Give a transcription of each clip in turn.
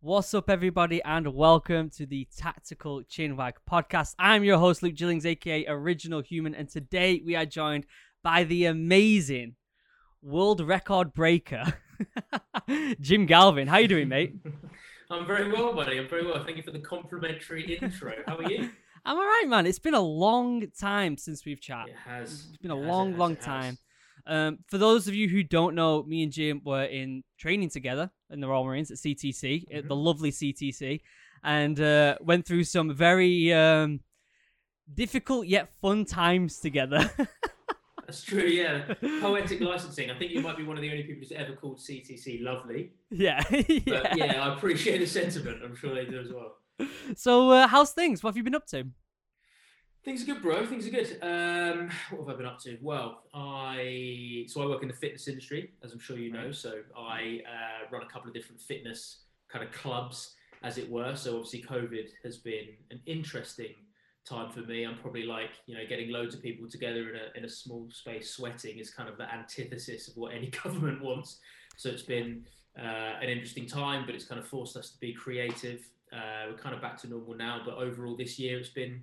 What's up, everybody, and welcome to the Tactical Chinwag podcast. I'm your host, Luke Gillings, aka Original Human, and today we are joined by the amazing world record breaker, Jim Galvin. How you doing, mate? I'm very well, buddy. I'm very well. Thank you for the complimentary intro. How are you? I'm all right, man. It's been a long time since we've chatted. It has. It's been a It has, long, it has, long time. Um, for those of you who don't know, me and Jim were in training together in the Royal Marines at CTC, Mm-hmm. the lovely CTC, and uh, went through some very um, difficult yet fun times together. That's true, yeah. Poetic licensing. I think you might be one of the only people who's ever called CTC lovely. yeah. But yeah. yeah, I appreciate the sentiment. I'm sure they do as well. So, uh, how's things? What have you been up to? Things are good, bro. Things are good. Um, what have I been up to? Well, I so I work in the fitness industry, as I'm sure you know. So I uh, run a couple of different fitness kind of clubs, as it were. So obviously, COVID has been an interesting time for me. I'm probably like you know getting loads of people together in a in a small space, sweating is kind of the antithesis of what any government wants. So it's been uh, an interesting time, but it's kind of forced us to be creative. Uh, we're kind of back to normal now, but overall this year it's been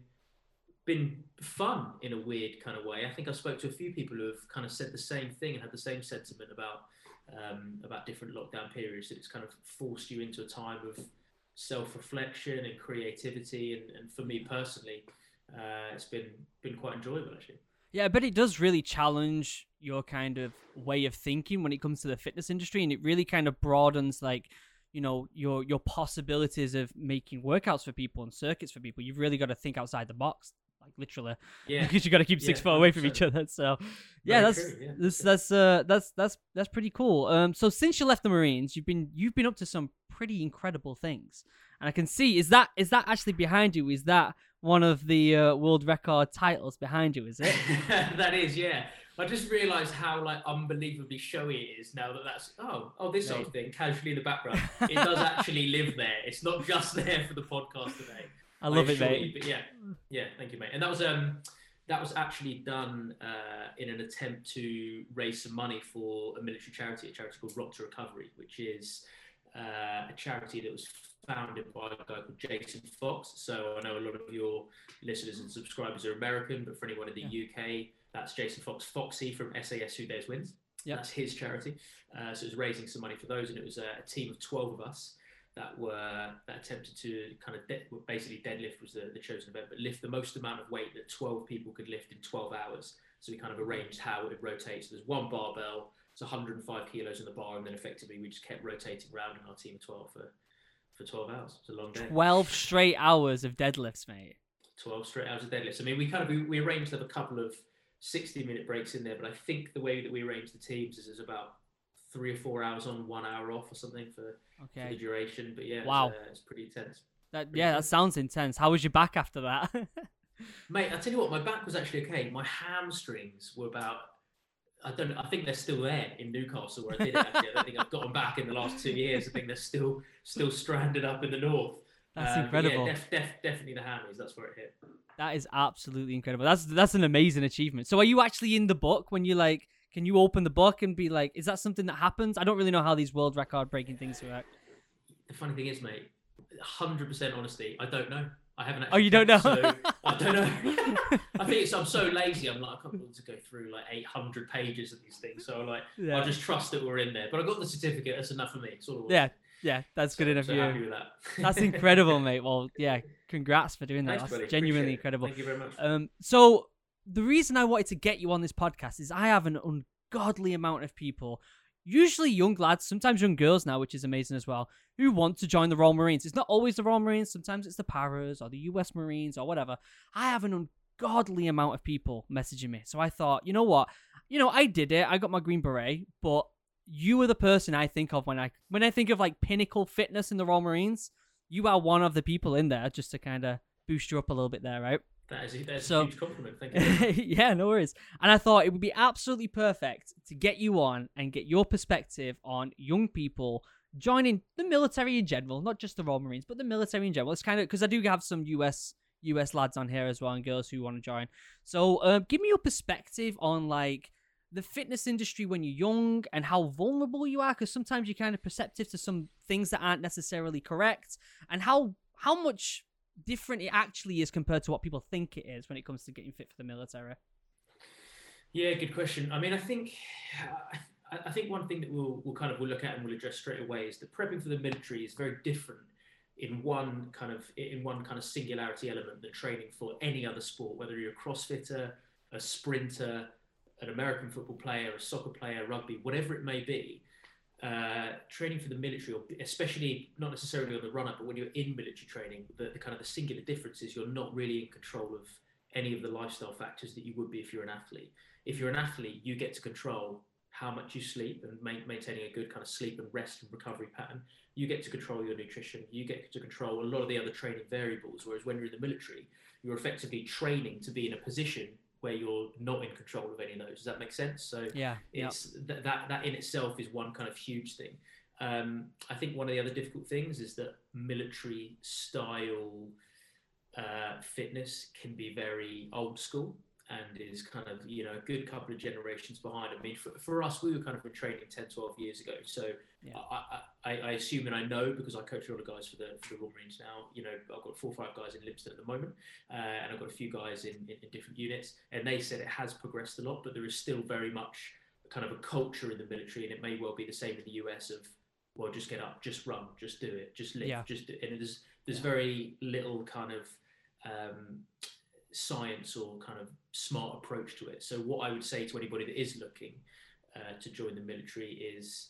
been fun in a weird kind of way. I think I spoke to a few people who have kind of said the same thing and had the same sentiment about um, about different lockdown periods. That it's kind of forced you into a time of self-reflection and creativity. And, and for me personally, uh, it's been been quite enjoyable actually. Yeah, but it does really challenge your kind of way of thinking when it comes to the fitness industry, and it really kind of broadens like you know your your possibilities of making workouts for people and circuits for people. You've really got to think outside the box, like literally, Yeah, because you got to keep six Yeah, foot away from each other. So yeah, Very that's true, yeah. that's that's uh that's that's that's pretty cool. Um, so since you left the Marines, you've been you've been up to some pretty incredible things, and I can see is that is that actually behind you? Is that one of the uh, world record titles behind you? Is it? that is, yeah. I just realised how like unbelievably showy it is now that that's oh oh this sort of thing casually in the background. It does actually live there. It's not just there for the podcast today. I love it, mate. you, But yeah, yeah, thank you, mate. And that was um that was actually done uh, in an attempt to raise some money for a military charity, a charity called Rock to Recovery, which is uh, a charity that was founded by a guy called Jason Fox. So I know a lot of your listeners and subscribers are American, but for anyone in the UK, that's Jason Fox Foxy from SAS Who Dares Wins. Yep. That's his charity. Uh, so it was raising some money for those, and it was a, a team of 12 of us that were that attempted to kind of de- basically deadlift was the, the chosen event, but lift the most amount of weight that 12 people could lift in 12 hours. So we kind of arranged how it would rotate. So there's one barbell, it's 105 kilos in the bar, and then effectively we just kept rotating around in our team of 12 for, for 12 hours. It's a long day. 12 straight hours of deadlifts, mate. 12 straight hours of deadlifts. I mean, we kind of we, we arranged to have a couple of 60 minute breaks in there, but I think the way that we arranged the teams is there's about three or four hours on, one hour off or something for, for the duration. But yeah, it's, Wow. uh, it's pretty intense. That pretty yeah, that sounds intense. How was your back after that? Mate, I tell you what, my back was actually okay. My hamstrings were about. I don't. I think they're still there in Newcastle where I did it. Actually, I don't think I've got them back in the last two years. I think they're still still stranded up in the north. That's Um, incredible. Yeah, def, def, definitely the hammies. That's where it hit. That is absolutely incredible. That's that's an amazing achievement. So are you actually in the book when you like can you open the book and be like, is that something that happens? I don't really know how these world record breaking things work. The funny thing is, mate, hundred percent honesty, I don't know. I haven't. Oh, you don't know? So I don't know. I think it's. I'm so lazy. I'm like I can't bother to go through like 800 pages of these things. So like, Yeah. I'll just trust that we're in there. But I got the certificate. That's enough for me. It's all Yeah, yeah, that's good So- enough so you. with that. That's incredible, mate. Well, yeah, congrats for doing that. Thanks, that's buddy. genuinely Appreciate it. incredible. Thank you very much. Um, so the reason I wanted to get you on this podcast is I have an ungodly amount of people, usually young lads, sometimes young girls now, which is amazing as well, who want to join the Royal Marines. It's not always the Royal Marines. Sometimes it's the Paras or the U.S. Marines or whatever. I have an ungodly amount of people messaging me. So I thought, you know what? You know, I did it. I got my green beret, but you are the person I think of when I when I think of like pinnacle fitness in the Royal Marines. You are one of the people in there just to kind of boost you up a little bit there, right? That is, that is so- a huge compliment. Thank you. yeah, no worries. And I thought it would be absolutely perfect to get you on and get your perspective on young people joining the military in general, not just the Royal Marines, but the military in general. It's kind of because I do have some US US lads on here as well and girls who want to join. So, uh, give me your perspective on like the fitness industry when you're young and how vulnerable you are because sometimes you're kind of perceptive to some things that aren't necessarily correct and how how much different it actually is compared to what people think it is when it comes to getting fit for the military yeah good question i mean i think I think one thing that we'll, we'll kind of we'll look at and we'll address straight away is that prepping for the military is very different in one kind of in one kind of singularity element than training for any other sport, whether you're a CrossFitter, a sprinter, an American football player, a soccer player, rugby, whatever it may be. Uh, training for the military, or especially not necessarily on the run up, but when you're in military training, the, the, kind of the singular difference is you're not really in control of any of the lifestyle factors that you would be if you're an athlete. If you're an athlete, you get to control how much you sleep and ma- maintaining a good kind of sleep and rest and recovery pattern. You get to control your nutrition. You get to control a lot of the other training variables. Whereas when you're in the military, you're effectively training to be in a position where you're not in control of any of those. Does that make sense? So yeah, it's yep. th- that that in itself is one kind of huge thing. Um, I think one of the other difficult things is that military style uh, fitness can be very old school and is kind of you know a good couple of generations behind. I mean, for, for us, we were kind of in training 10, 12 years ago. So yeah. I, I, I, assume and I know because I coach a lot of guys for the for the Royal Marines now. You know, I've got four or five guys in Lympstone at the moment, uh, and I've got a few guys in, in, in different units, and they said it has progressed a lot, but there is still very much kind of a culture in the military, and it may well be the same in the US of well, just get up, just run, just do it, just live, yeah. just do it. and there's there's yeah. very little kind of um, science or kind of smart approach to it. So what I would say to anybody that is looking uh, to join the military is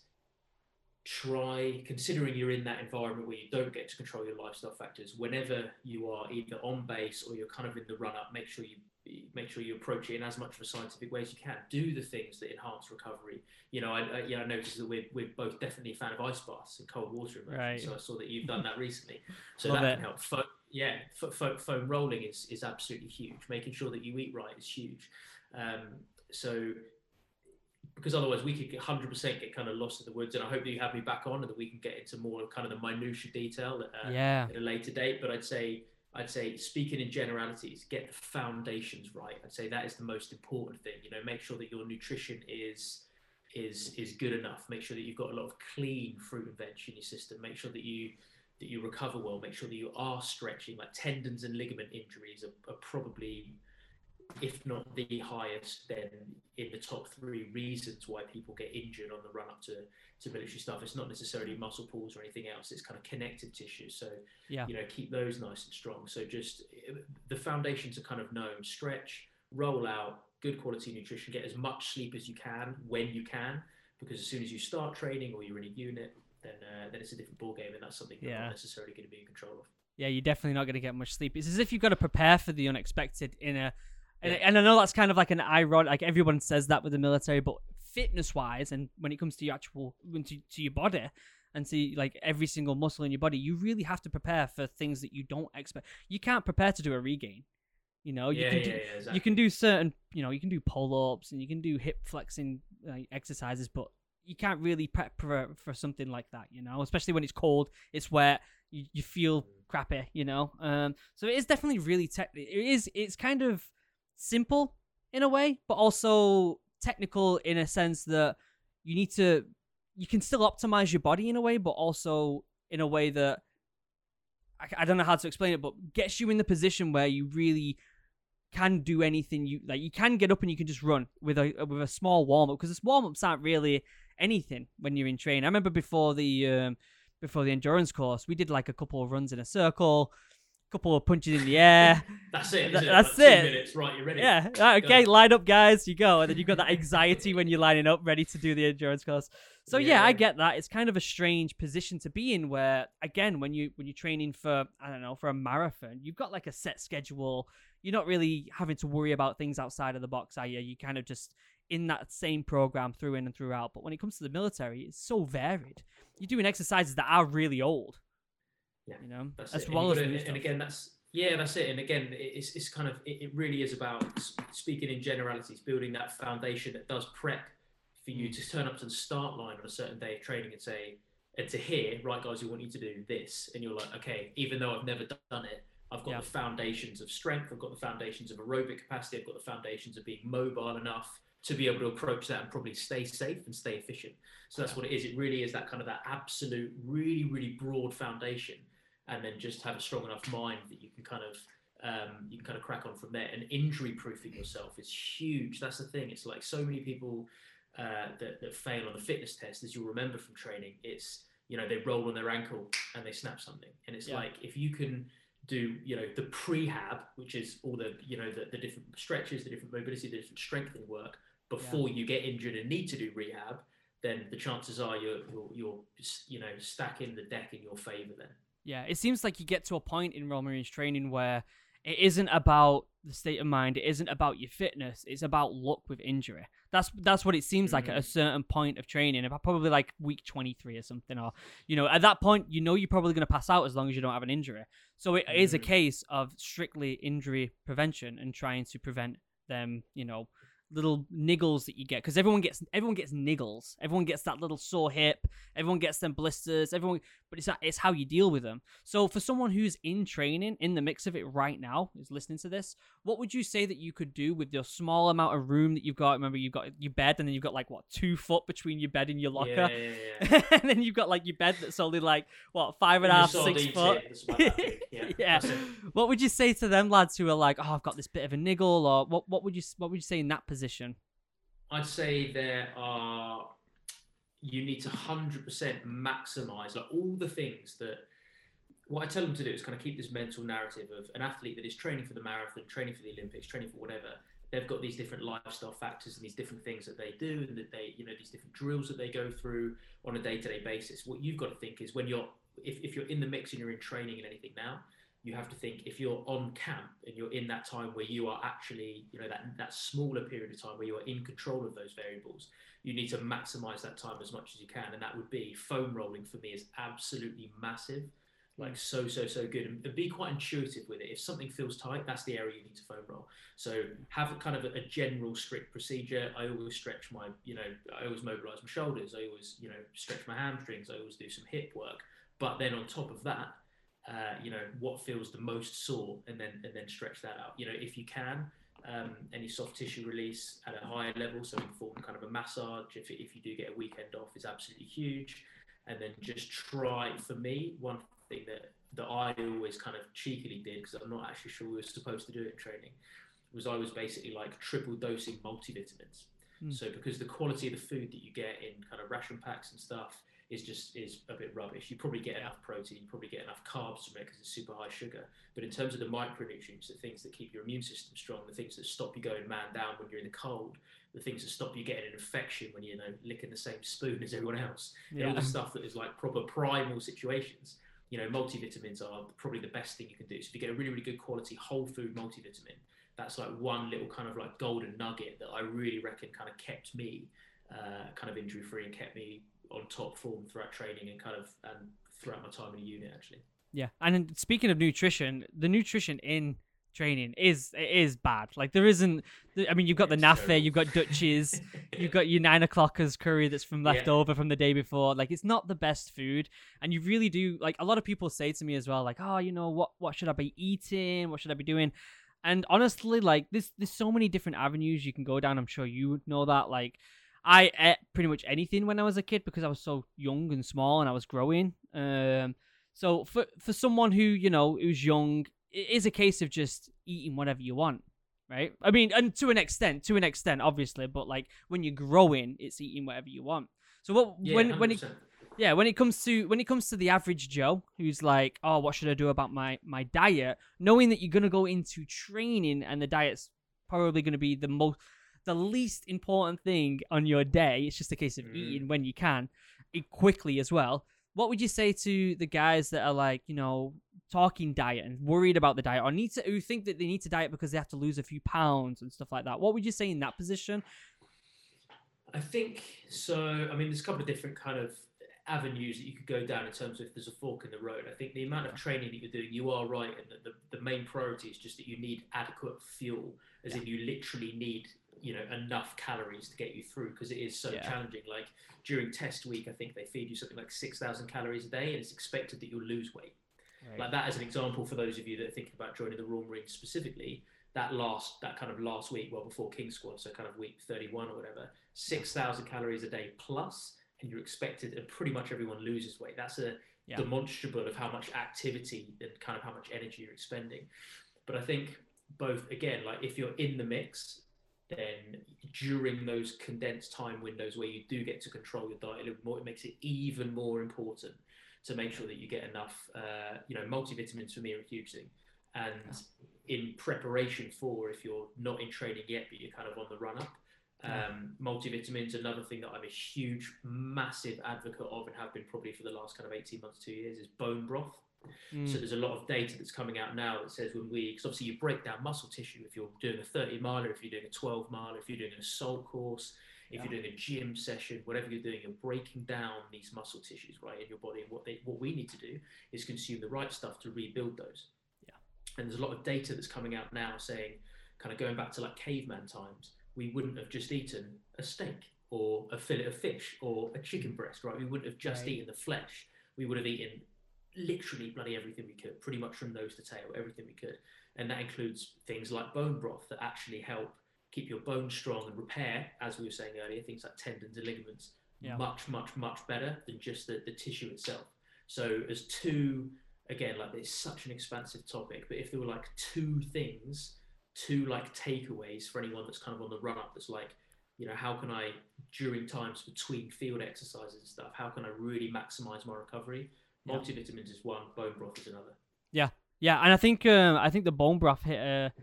try considering you're in that environment where you don't get to control your lifestyle factors whenever you are either on base or you're kind of in the run up make sure you make sure you approach it in as much of a scientific way as you can do the things that enhance recovery you know i, I yeah i noticed that we're, we're both definitely a fan of ice baths and cold water immersion right. so i saw that you've done that recently so Love that it. can help yeah, foam rolling is is absolutely huge. Making sure that you eat right is huge. Um, so because otherwise we could get 100% get kind of lost in the woods and i hope that you have me back on and that we can get into more of kind of the minutia detail uh, yeah. at a later date but i'd say i'd say speaking in generalities get the foundations right i'd say that is the most important thing you know make sure that your nutrition is is is good enough make sure that you've got a lot of clean fruit and veg in your system make sure that you that you recover well, make sure that you are stretching. Like tendons and ligament injuries are, are probably, if not the highest, then in the top three reasons why people get injured on the run up to, to military stuff. It's not necessarily muscle pulls or anything else. It's kind of connective tissue. So, yeah. you know, keep those nice and strong. So just the foundations are kind of known. Stretch, roll out, good quality nutrition, get as much sleep as you can when you can, because as soon as you start training or you're in a unit, then uh, then it's a different ball game, and that's something yeah. not necessarily going to be in control of. Yeah, you're definitely not going to get much sleep. It's as if you've got to prepare for the unexpected in a. And, and I know that's kind of like an ironic, like everyone says that with the military, but fitness wise, and when it comes to your actual, to, to your body, and see like every single muscle in your body, you really have to prepare for things that you don't expect. You can't prepare to do a regain. You know, you yeah, can yeah, do yeah, exactly. you can do certain, you know, you can do pull ups and you can do hip flexing exercises, but you can't really prep for, for something like that, you know, especially when it's cold, it's wet, you, you feel crappy, you know. Um, so it is definitely really tech. It is. It's kind of simple in a way, but also technical in a sense that you need to. You can still optimize your body in a way, but also in a way that I, I don't know how to explain it, but gets you in the position where you really can do anything you like. You can get up and you can just run with a with a small warm up because the warm ups aren't really anything when you're in training. I remember before the um, before the endurance course, we did like a couple of runs in a circle, a couple of punches in the air. that's it. Th- it? That's it. Minutes, right? You're ready. Yeah. Right, okay. Line up, guys. You go, and then you've got that anxiety when you're lining up, ready to do the endurance course. So yeah. yeah, I get that. It's kind of a strange position to be in, where again, when you when you're training for I don't know for a marathon, you've got like a set schedule. You're not really having to worry about things outside of the box, are you? You kind of just in that same program through in and throughout. But when it comes to the military, it's so varied. You're doing exercises that are really old. Yeah, you know, that's as it. well and as and, and again, that's yeah, that's it. And again, it's it's kind of it, it, really is about speaking in generalities, building that foundation that does prep for you mm. to turn up to the start line on a certain day of training and say, and to hear, right, guys, we want you to do this, and you're like, okay, even though I've never done it, I've got yeah. the foundations of strength, I've got the foundations of aerobic capacity, I've got the foundations of being mobile enough to be able to approach that and probably stay safe and stay efficient. So that's what it is. It really is that kind of that absolute, really, really broad foundation, and then just have a strong enough mind that you can kind of um, you can kind of crack on from there. And injury proofing yourself is huge. That's the thing. It's like so many people uh, that, that fail on the fitness test, as you'll remember from training. It's you know they roll on their ankle and they snap something, and it's Yeah. like if you can do you know the prehab, which is all the you know the, the different stretches, the different mobility, the different strengthening work before you get injured and need to do rehab, then the chances are you're you're, you're you know stacking the deck in your favor then. Yeah, it seems like you get to a point in Marines training where it isn't about the state of mind, it isn't about your fitness, it's about luck with injury. That's that's what it seems like at a certain point of training, about probably like week 23 or something, or you know, at that point, you know you're probably going to pass out as long as you don't have an injury. So it is a Mhm. case of strictly injury prevention and trying to prevent them, you know, little niggles that you get. Because everyone gets everyone gets niggles. Everyone gets that little sore hip. Everyone gets them blisters. Everyone but it's it's how you deal with them so for someone who's in training in the mix of it right now is listening to this what would you say that you could do with your small amount of room that you've got remember you've got your bed and then you've got like what two foot between your bed and your locker Yeah, yeah, yeah, and then you've got like your bed that's only like what five and a half six foot here, that's about that big, Yeah. What would you say to them lads who are like, "Oh, I've got this bit of a niggle," or what? What would you What would you say in that position? I'd say there are you need to hundred percent maximize like all the things that what I tell them to do is kind of keep this mental narrative of an athlete that is training for the marathon, training for the Olympics, training for whatever. They've got these different lifestyle factors and these different things that they do, and that they, you know, these different drills that they go through on a day-to-day basis. What you've got to think is when you're, if, if you're in the mix and you're in training and anything now, you have to think if you're on camp and you're in that time where you are actually, you know, that that smaller period of time where you are in control of those variables, you need to maximize that time as much as you can, and that would be foam rolling for me is absolutely massive like so so so good. And, and be quite intuitive with it. If something feels tight that's the area you need to foam roll. So have kind of a, a general strict procedure. I always stretch my you know i always mobilize my shoulders. I always you know stretch my hamstrings. I always do some hip work. But then on top of that uh, you know what feels the most sore and then and then stretch that out. You know if you can um, any soft tissue release at a higher level so in form kind of a massage if, if you do get a weekend off is absolutely huge and then just try for me one thing that that I always kind of cheekily did because I'm not actually sure we were supposed to do it in training was I was basically like triple dosing multivitamins. Mm. So because the quality of the food that you get in kind of ration packs and stuff is just is a bit rubbish. You probably get enough protein, you probably get enough carbs from it because it's super high sugar. But in terms of the micronutrients, the things that keep your immune system strong, the things that stop you going man down when you're in the cold, the things that stop you getting an infection when you're you know licking the same spoon as everyone else, and all the stuff that is like proper primal situations. You know, multivitamins are probably the best thing you can do. So if you get a really, really good quality whole food multivitamin, that's like one little kind of like golden nugget that I really reckon kind of kept me uh, kind of injury free and kept me on top form throughout training and kind of and throughout my time in a unit actually. Yeah, and then speaking of nutrition, the nutrition in training is it is bad. Like there isn't. I mean, you've got the It's NAAFI, terrible. you've got Dutchies, you've got your nine o'clockers curry that's from Yeah. over from the day before. Like it's not the best food, and you really do. Like a lot of people say to me as well, like, oh, you know what? What should I be eating? What should I be doing? And honestly, like this, there's so many different avenues you can go down. I'm sure you know that. Like, I ate pretty much anything when I was a kid because I was so young and small and I was growing. Um, so for for someone who you know who's young, it is a case of just eating whatever you want, right? I mean, and to an extent, to an extent, obviously, but like when you're growing, it's eating whatever you want. So what Yeah, when when it yeah, when it comes to when it comes to the average Joe who's like, "Oh, what should I do about my my diet?" knowing that you're going to go into training and the diet's probably going to be the most the least important thing on your day. It's just a case of Mhm. eating when you can, eat quickly as well. What would you say to the guys that are like, you know, talking diet and worried about the diet or need to who think that they need to diet because they have to lose a few pounds and stuff like that? What would you say in that position? I think so. I mean, there's a couple of different kind of avenues that you could go down in terms of if there's a fork in the road. I think the amount of training that you're doing, you are right, and the, the, the main priority is just that you need adequate fuel, as in you literally need you know enough calories to get you through because it is so Yeah. challenging. Like during test week, I think they feed you something like six thousand calories a day, and it's expected that you'll lose weight. Like that as an example for those of you that are thinking about joining the Royal Marines specifically, that last that kind of last week, well before King Squad, so kind of week 31 or whatever, 6,000 calories a day plus, and you're expected, and pretty much everyone loses weight. That's a Yeah. demonstrable of how much activity and kind of how much energy you're expending. But I think both again, like if you're in the mix, then during those condensed time windows where you do get to control your diet a little more, it makes it even more important to make sure that you get enough. Uh, you know, multivitamins for me are a huge thing, and in preparation for if you're not in training yet, but you're kind of on the run up. Um, multivitamins, another thing that I'm a huge, massive advocate of, and have been probably for the last kind of 18 months, two years, is bone broth. Mm. So there's a lot of data that's coming out now that says when we, because obviously you break down muscle tissue if you're doing a 30 miler, if you're doing a 12 miler, if you're doing an assault course, if Yeah. you're doing a gym session, whatever you're doing, you're breaking down these muscle tissues right in your body. And what they, what we need to do is consume the right stuff to rebuild those. Yeah. And there's a lot of data that's coming out now saying, kind of going back to like caveman times, we wouldn't have just eaten a steak or a fillet of fish or a chicken breast, right? We wouldn't have just Right. eaten the flesh. We would have eaten literally bloody everything we could, pretty much from nose to tail, everything we could. And that includes things like bone broth that actually help keep your bones strong and repair, as we were saying earlier, things like tendons and ligaments, Yeah. much, much, much better than just the, the tissue itself. So, as two, again, like it's such an expansive topic, but if there were like two things, two like takeaways for anyone that's kind of on the run up, that's like, you know, how can I, during times between field exercises and stuff, how can I really maximize my recovery? Multivitamins is one, bone broth is another. Yeah, yeah, and I think um, I think the bone broth hit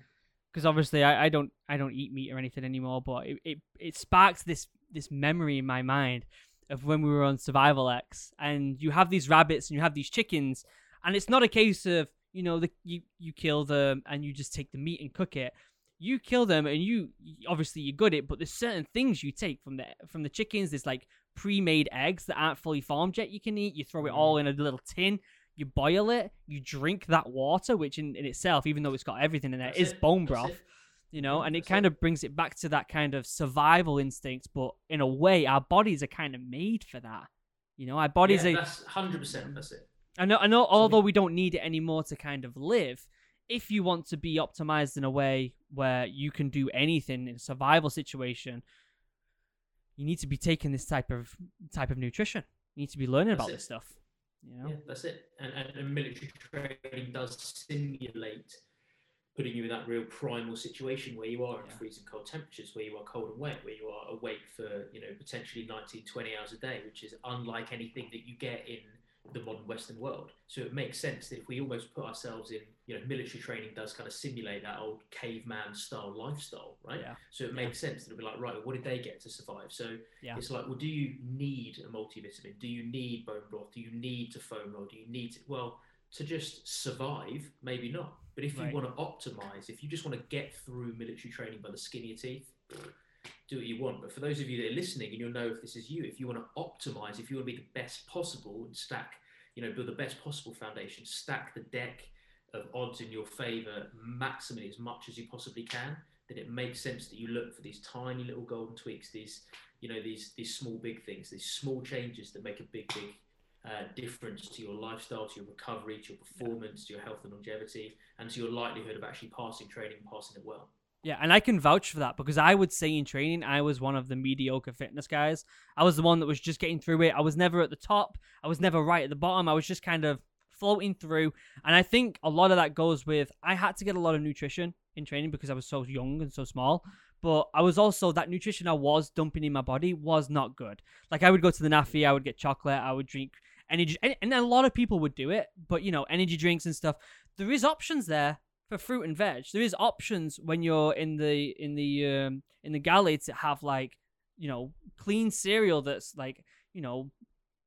because obviously I, I don't I don't eat meat or anything anymore, but it, it it sparks this this memory in my mind of when we were on Survival X, and you have these rabbits and you have these chickens, and it's not a case of you know the you you kill them and you just take the meat and cook it. You kill them and you obviously you gut it, but there's certain things you take from the from the chickens. There's like pre-made eggs that aren't fully formed yet. You can eat. You throw it all in a little tin you boil it, you drink that water, which in, in itself, even though it's got everything in it, That's is it, bone broth. You know, and it that's kind it. of brings it back to that kind of survival instinct, but in a way, our bodies are kind of made for that. You know, our bodies yeah, are. that's 100%, that's it. I know, I know. Although we don't need it anymore to kind of live, if you want to be optimized in a way where you can do anything in a survival situation, you need to be taking this type of type of nutrition. You need to be learning That's about it. this stuff. You know, Yeah, that's it. And, and, military training does simulate putting you in that real primal situation where you are in Yeah. freezing cold temperatures, where you are cold and wet, where you are awake for, you know, potentially 19, 20 hours a day, which is unlike anything that you get in the modern Western world. So it makes sense that if we almost put ourselves in, you know, military training does kind of simulate that old caveman style lifestyle, right? yeah, So it Yeah. makes sense that it'll be like, right, what did they get to survive? So Yeah. it's like, well, do you need a multivitamin? Do you need bone broth? Do you need to foam roll? Do you need to, well, to just survive, maybe not. But if Right. you want to optimize, if you just want to get through military training by the skin of your teeth, do what you want. But for those of you that are listening, and you'll know if this is you, if you want to optimize, if you want to be the best possible and stack, you know, build the best possible foundation, stack the deck of odds in your favor maximally as much as you possibly can, then it makes sense that you look for these tiny little golden tweaks, these, you know, these these small big things, these small changes that make a big big uh, difference to your lifestyle, to your recovery, to your performance, to your health and longevity, and to your likelihood of actually passing training, passing it well. Yeah, and I can vouch for that because I would say in training, I was one of the mediocre fitness guys. I was the one that was just getting through it. I was never at the top. I was never right at the bottom. I was just kind of floating through. And I think a lot of that goes with I had to get a lot of nutrition in training because I was so young and so small. But I was also that nutrition I was dumping in my body was not good. Like I would go to the NAAFI, I would get chocolate, I would drink energy, and a lot of people would do it. But you know, energy drinks and stuff. There is options there for fruit and veg. There is options when you're in the in the um, in the galley to have like you know clean cereal that's like you know.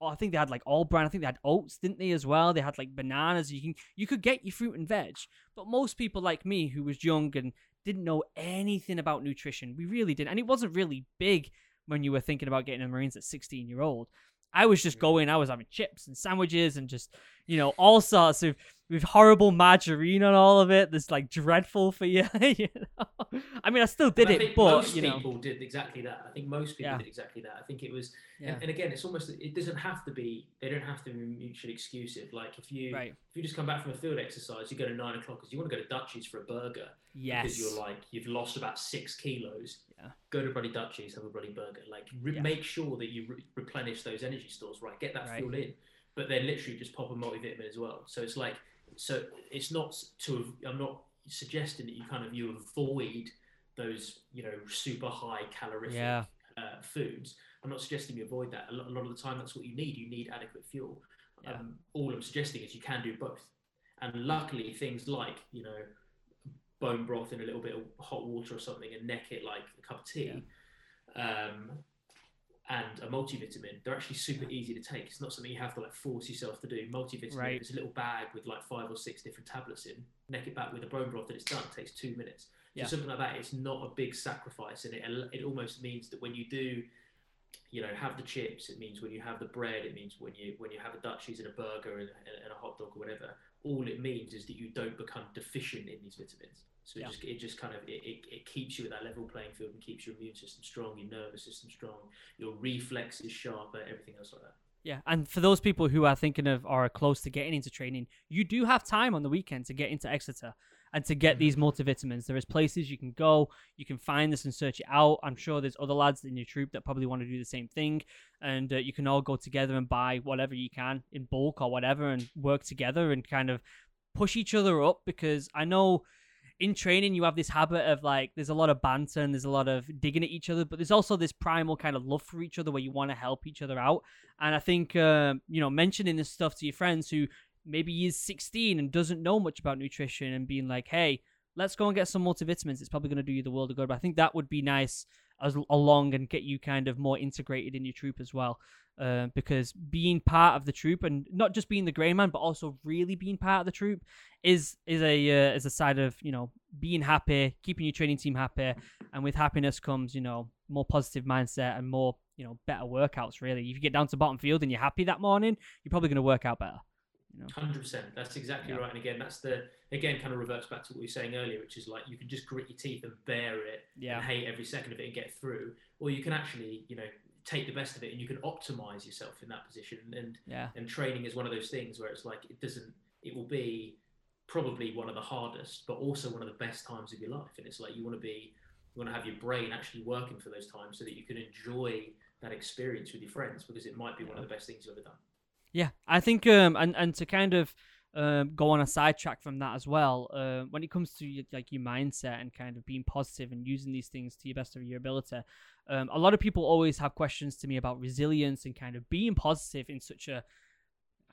oh, I think they had like All-Bran. I think they had oats, didn't they as well? They had like bananas. You can you could get your fruit and veg, but most people like me who was young and didn't know anything about nutrition, we really didn't, and it wasn't really big when you were thinking about getting a Marines at 16 year old. I was just going. I was having chips and sandwiches and just you know, all sorts of with horrible margarine on all of it. That's like dreadful for you. you know? I mean, I still did I it, but most you know, people did exactly that. I think most people Yeah. did exactly that. I think it was, yeah, and, and again, it's almost it doesn't have to be. They don't have to be mutually exclusive. Like if you right, if you just come back from a field exercise, you go to nine o'clock because you want to go to Dutchies for a burger Yes, because you're like you've lost about six kilos. Yeah. Go to bloody Dutchies, have a bloody burger. Like re- Yeah. make sure that you re- replenish those energy stores. Right, get that Right. fuel in, but then literally just pop a multivitamin as well. So it's like so it's not to. I'm not suggesting that you kind of you avoid those you know super high calorific Yeah. uh, foods. I'm not suggesting you avoid that. A lot, a lot of the time, that's what you need. You need adequate fuel. Um, all I'm suggesting is you can do both. And luckily, things like you know bone broth in a little bit of hot water or something and neck it like a cup of tea, um, and a multivitamin, they're actually super easy to take. It's not something you have to like force yourself to do. Multivitamin Right. is a little bag with like five or six different tablets in. Neck it back with a bone broth, and it's done. It takes two minutes. Yeah. So something like that, it's not a big sacrifice, and it it almost means that when you do, you know, have the chips, it means when you have the bread, it means when you when you have a Dutchies and a burger and, and a hot dog or whatever. All it means is that you don't become deficient in these vitamins. So it Yeah. just it just kind of it, it, it keeps you at that level playing field and keeps your immune system strong, your nervous system strong, your reflexes sharper, everything else like that. Yeah, and for those people who are thinking of or are close to getting into training, you do have time on the weekend to get into Exeter and to get Mhm. these multivitamins. There is places you can go, you can find this and search it out. I'm sure there's other lads in your troop that probably want to do the same thing, and uh, you can all go together and buy whatever you can in bulk or whatever, and work together and kind of push each other up. Because I know in training you have this habit of like there's a lot of banter and there's a lot of digging at each other but there's also this primal kind of love for each other where you want to help each other out and i think um, you know mentioning this stuff to your friends who maybe he's 16 and doesn't know much about nutrition and being like hey let's go and get some multivitamins it's probably going to do you the world of good but i think that would be nice as along and get you kind of more integrated in your troop as well uh, because being part of the troop and not just being the grey man but also really being part of the troop is is a uh, is a side of you know being happy, keeping your training team happy, and with happiness comes you know more positive mindset and more you know better workouts. Really, if you get down to bottom field and you're happy that morning, you're probably going to work out better. You know, Hundred percent. That's exactly Yeah. right. And again, that's the again kind of reverts back to what we were saying earlier, which is like you can just grit your teeth and bear it yeah, and hate every second of it and get through, or you can actually you know take the best of it and you can optimize yourself in that position. And yeah, and training is one of those things where it's like it doesn't. It will be probably one of the hardest, but also one of the best times of your life. And it's like you want to be, you want to have your brain actually working for those times so that you can enjoy that experience with your friends because it might be one of the best things you've ever done. Yeah. I think um and and to kind of um, go on a sidetrack from that as well. Uh, when it comes to like your mindset and kind of being positive and using these things to your best of your ability, um, a lot of people always have questions to me about resilience and kind of being positive in such a,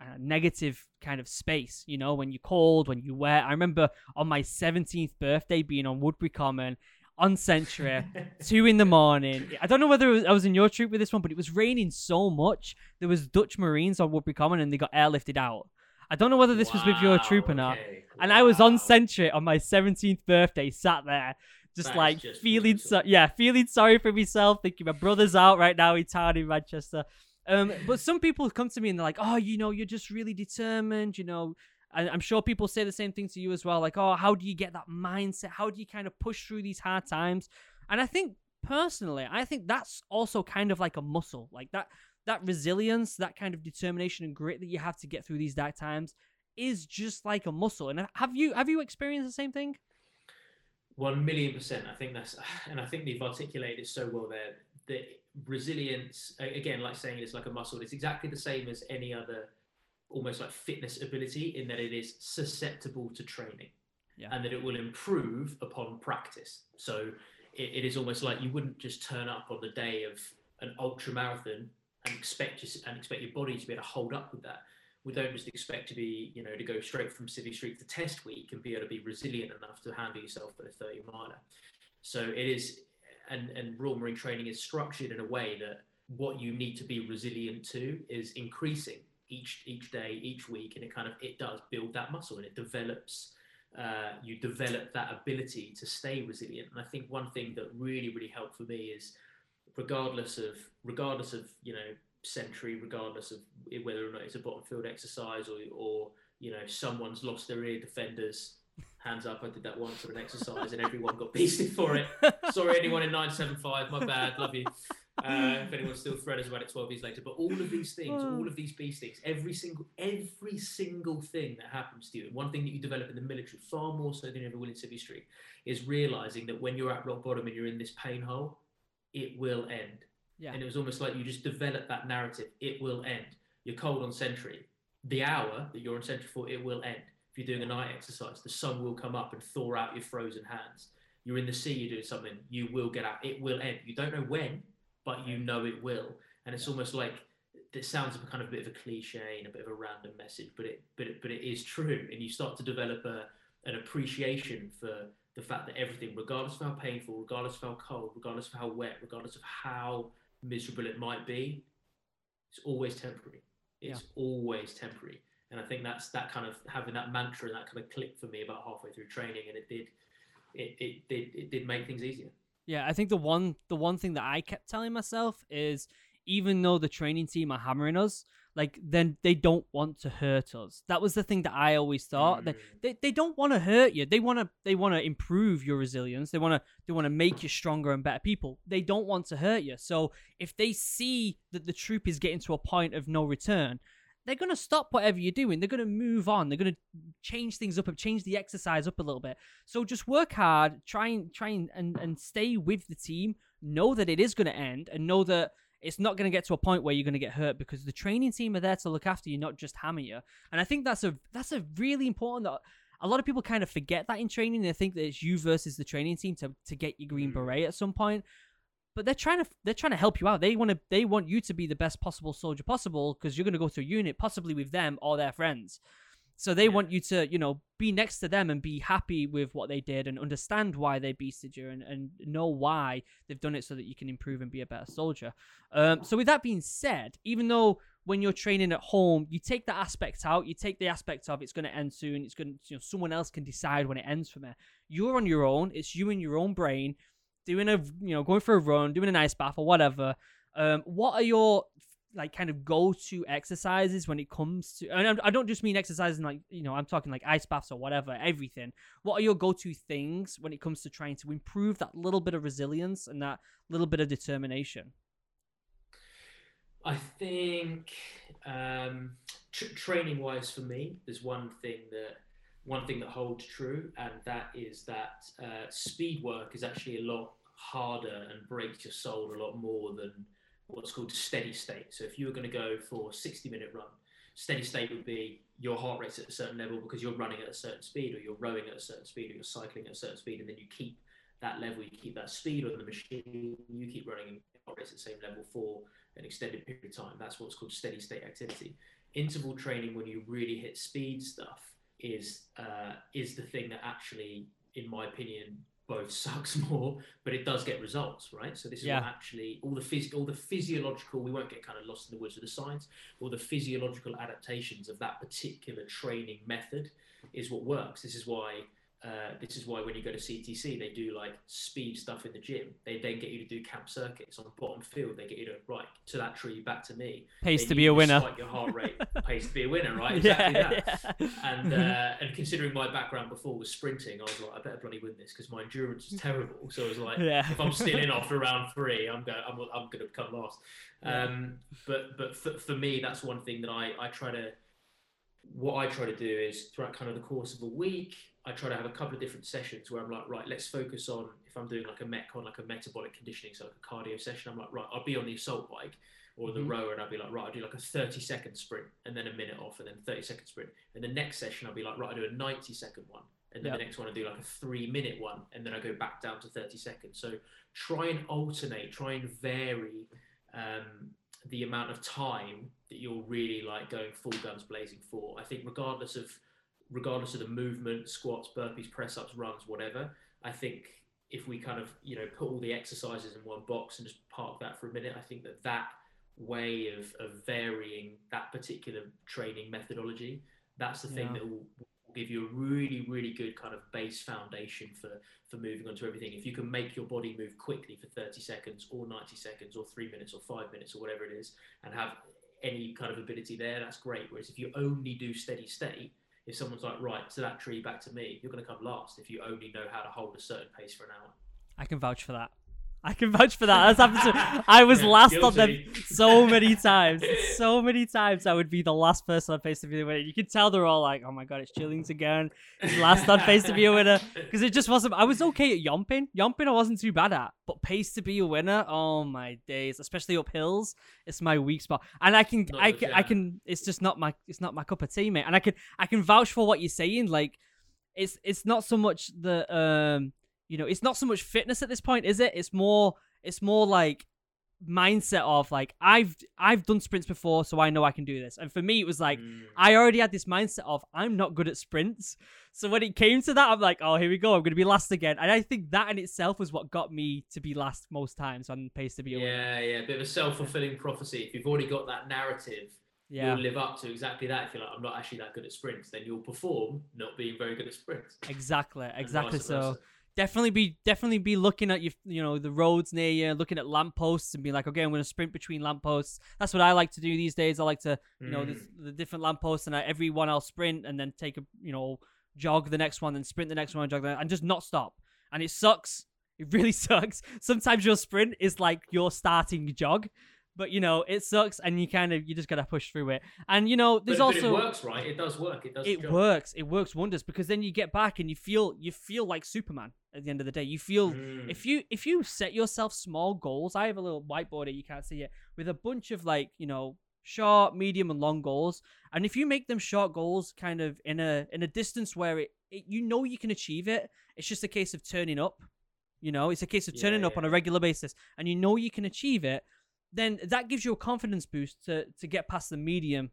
a negative kind of space. You know, when you're cold, when you're wet. I remember on my 17th birthday being on Woodbury Common on sentry. two in the morning. I don't know whether it was, I was in your troop with this one, but it was raining so much. There was Dutch Marines on Woodbury Common, and they got airlifted out. I don't know whether this was with your troop or not. okay, And I was on. sentry on my 17th birthday, sat there, just That like just feeling so yeah, feeling sorry for myself, thinking my brother's out right now in town in Manchester. Um, but some people come to me and they're like, "Oh, you know, you're just really determined," you know. And I'm sure people say the same thing to you as well. Like, "Oh, how do you get that mindset? How do you kind of push through these hard times?" And I think personally, I think that's also kind of like a muscle, like that that resilience, that kind of determination and grit that you have to get through these dark times is just like a muscle. And have you have you experienced the same thing? One million percent. I think that's, and I think they've articulated it so well there. The resilience, again, like saying it's like a muscle. It's exactly the same as any other, almost like fitness ability, in that it is susceptible to training, Yeah. and that it will improve upon practice. So it, it is almost like you wouldn't just turn up on the day of an ultra marathon and expect your, and expect your body to be able to hold up with that. We don't just expect to be, you know, to go straight from civvy Street to test week and be able to be resilient enough to handle yourself for a 30 miler. So it is, and, and Royal Marine training is structured in a way that what you need to be resilient to is increasing each each day, each week, and it kind of it does build that muscle and it develops. Uh, you develop that ability to stay resilient. And I think one thing that really really helped for me is, regardless of regardless of you know sentry, regardless of whether or not it's a bottom field exercise or, or you know someone's lost their ear defenders. Hands up! I did that once at an exercise, and everyone got beasted for it. Sorry, anyone in nine seven five. My bad. Love you. Uh, if anyone's still threaders about it 12 years later, but all of these things, all of these beast things, every single every single thing that happens to you, and one thing that you develop in the military, far more so than you ever will in civvy street, is realizing that when you're at rock bottom and you're in this pain hole, it will end. Yeah. And it was almost like you just develop that narrative. It will end. You're cold on sentry. The hour that you're on sentry for, it will end. If you're doing a night exercise, the sun will come up and thaw out your frozen hands. You're in the sea, you're doing something, you will get out. It will end. You don't know when, but you know it will. And it's almost like it sounds kind of a bit of a cliche and a bit of a random message, but it but it, but it is true. And you start to develop a an appreciation for the fact that everything, regardless of how painful, regardless of how cold, regardless of how wet, regardless of how miserable it might be, it's always temporary. It's yeah. always temporary. And I think that's that kind of having that mantra and that kind of click for me about halfway through training, and it did, it, it did it did make things easier. Yeah, I think the one the one thing that I kept telling myself is even though the training team are hammering us, like then they don't want to hurt us. That was the thing that I always thought. Mm. They, they they don't want to hurt you. They want to they want to improve your resilience. They want to they want to make you stronger and better people. They don't want to hurt you. So if they see that the troop is getting to a point of no return, they're going to stop whatever you're doing. They're going to move on. They're going to change things up, change the exercise up a little bit. So just work hard, try and try and, and, and stay with the team. Know that it is going to end, and know that it's not going to get to a point where you're going to get hurt because the training team are there to look after you, not just hammer you. And I think that's a that's a really important. That a lot of people kind of forget that in training. They think that it's you versus the training team to to get your green mm. beret at some point but they're trying to they're trying to help you out. They want to they want you to be the best possible soldier possible because you're going to go to a unit possibly with them or their friends. So they yeah. want you to, you know, be next to them and be happy with what they did and understand why they beasted you and, and know why they've done it so that you can improve and be a better soldier. Um, so with that being said, even though when you're training at home, you take that aspect out, you take the aspect of it's going to end soon, it's going to, you know, someone else can decide when it ends from there. You're on your own, it's you and your own brain doing a you know going for a run, doing an ice bath or whatever. Um, what are your like kind of go-to exercises when it comes to and I don't just mean exercising like you know I'm talking like ice baths or whatever everything what are your go-to things when it comes to trying to improve that little bit of resilience and that little bit of determination I think um, tr- training wise for me there's one thing that one thing that holds true, and that is that uh, speed work is actually a lot harder and breaks your soul a lot more than what's called steady state. So if you were going to go for a 60 minute run, steady state would be your heart rate's at a certain level because you're running at a certain speed, or you're rowing at a certain speed, or you're cycling at a certain speed, and then you keep that level, you keep that speed on the machine, you keep running and heart rates at the same level for an extended period of time. That's what's called steady state activity. Interval training, when you really hit speed stuff, is uh, is the thing that actually, in my opinion, both sucks more, but it does get results, right? So this is yeah. actually all the phys- all the physiological. We won't get kind of lost in the woods of the science. All the physiological adaptations of that particular training method is what works. This is why uh, this is why when you go to CTC, they do like speed stuff in the gym. They then get you to do camp circuits on the bottom field. They get you to right to that tree, back to me. Pace to be a winner. Spike your heart rate. pace to be a winner, right? Exactly yeah, that. Yeah. And uh, and considering my background before was sprinting, I was like, I better bloody win this because my endurance is terrible. So I was like, yeah. if I'm still in after round three, I'm going, I'm, I'm going to become lost. Um, but but for, for me, that's one thing that I I try to. What I try to do is throughout kind of the course of a week, I try to have a couple of different sessions where I'm like, right, let's focus on if I'm doing like a metcon, like a metabolic conditioning, so like a cardio session. I'm like, right, I'll be on the assault bike or the mm-hmm. rower, and I'll be like, right, I'll do like a 30 second sprint and then a minute off, and then 30 second sprint. And the next session, I'll be like, right, I'll do a 90 second one, and then yep. the next one I do like a three minute one, and then I go back down to 30 seconds. So try and alternate, try and vary um, the amount of time that you're really like going full guns blazing for. I think regardless of regardless of the movement, squats, burpees, press ups, runs, whatever. I think if we kind of you know put all the exercises in one box and just park that for a minute, I think that that way of, of varying that particular training methodology, that's the thing yeah. that will give you a really, really good kind of base foundation for for moving on to everything. If you can make your body move quickly for 30 seconds or 90 seconds or three minutes or five minutes or whatever it is, and have any kind of ability there, that's great. Whereas if you only do steady state, if someone's like, right, to that tree, back to me, you're going to come last if you only know how to hold a certain pace for an hour. I can vouch for that. I can vouch for that. That's happened to, I was Yeah, last on them so many times. So many times I would be the last person on Pace to Be a Winner. You could tell they're all like, oh my god, it's Gillings again. He's last on Pace to Be a Winner. Because it just wasn't. I was okay at yomping. Yomping I wasn't too bad at. But Pace to Be a Winner, oh my days. Especially up hills. It's my weak spot. And I can, I can, I can, it's just not my, it's not my cup of tea, mate. And I can, I can vouch for what you're saying. Like, it's, it's not so much the, um, you know, it's not so much fitness at this point, is it? It's more, it's more like mindset of like I've I've done sprints before, so I know I can do this. And for me, it was like Mm. I already had this mindset of I'm not good at sprints. So when it came to that, I'm like, oh, here we go. I'm going to be last again. And I think that in itself was what got me to be last most times on Pace to Be a Winner. Yeah, yeah, a bit of a self-fulfilling prophecy. If you've already got that narrative, Yeah, you'll live up to exactly that. If you're like, I'm not actually that good at sprints, then you'll perform not being very good at sprints. exactly, exactly. So. Definitely be definitely be looking at you you know the roads near you looking at lampposts and be like okay i'm going to sprint between lampposts. That's what i like to do these days. I like to you know the, Mm. the different lampposts and I, every one i'll sprint and then take a you know jog the next one and sprint the next one jog the, and just not stop. And it sucks. It really sucks. Sometimes your sprint is like your starting jog but you know it sucks and you kind of you just gotta push through it and you know there's but, also but it works, right? It does work. It does. it job. works it works wonders because then you get back and you feel you feel like superman at the end of the day you feel Mm. if you if you set yourself small goals i have a little whiteboard here you can't see it with a bunch of like you know short medium and long goals and if you make them short goals kind of in a in a distance where it, it you know you can achieve it it's just a case of turning up you know it's a case of Yeah, turning up on a regular basis and you know you can achieve it then that gives you a confidence boost to to get past the medium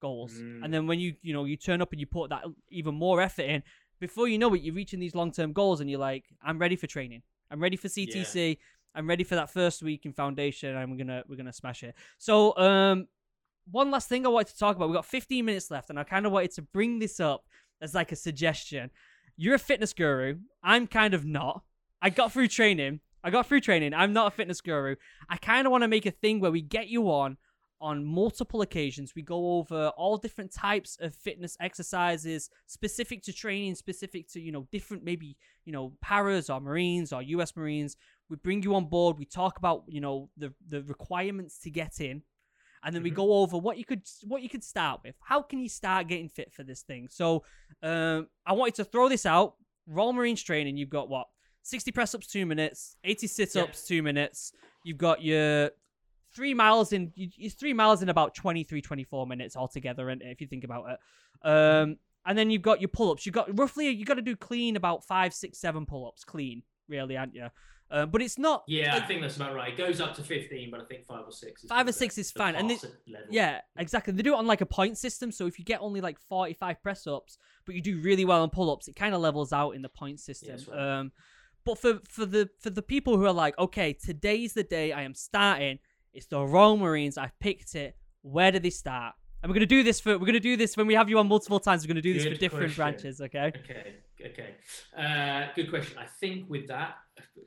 goals. Mm. and then when you you know you turn up and you put that even more effort in before you know it you're reaching these long-term goals and you're like i'm ready for training. I'm ready for CTC i'm ready for that first week in foundation and we're gonna we're gonna smash it. So um one last thing i wanted to talk about we've got 15 minutes left and i kind of wanted to bring this up as like a suggestion. You're a fitness guru. I'm kind of not. I got through training i got through training i'm not a fitness guru i kind of want to make a thing where we get you on on multiple occasions. We go over all different types of fitness exercises specific to training, specific to, you know, different maybe, you know, paras or Marines or US Marines. We bring you on board. We talk about, you know, the the requirements to get in. And then we Mhm. go over what you could what you could start with. How can you start getting fit for this thing? So um I wanted to throw this out. Royal Marines training, you've got what? 60 press ups, two minutes, 80 sit ups, two minutes. You've got your three miles in you- it's three miles in about 23 24 minutes altogether and if you think about it um and then you've got your pull-ups you've got roughly you got to do clean about five six seven pull-ups clean really aren't you uh, but it's not Yeah, it- I think that's about right. It goes up to 15, but I think five or six. Is Five or six the- is the fine, and level. yeah exactly they do it on like a point system so if you get only like 45 press ups but you do really well on pull-ups it kind of levels out in the point system that's right. um but for for the for the people who are like okay today's the day i am starting it's the royal marines i've picked it where do they start and we're going to do this for we're going to do this when we have you on multiple times we're going to do this for different question. branches okay Okay, okay. Uh, good question. I think with that,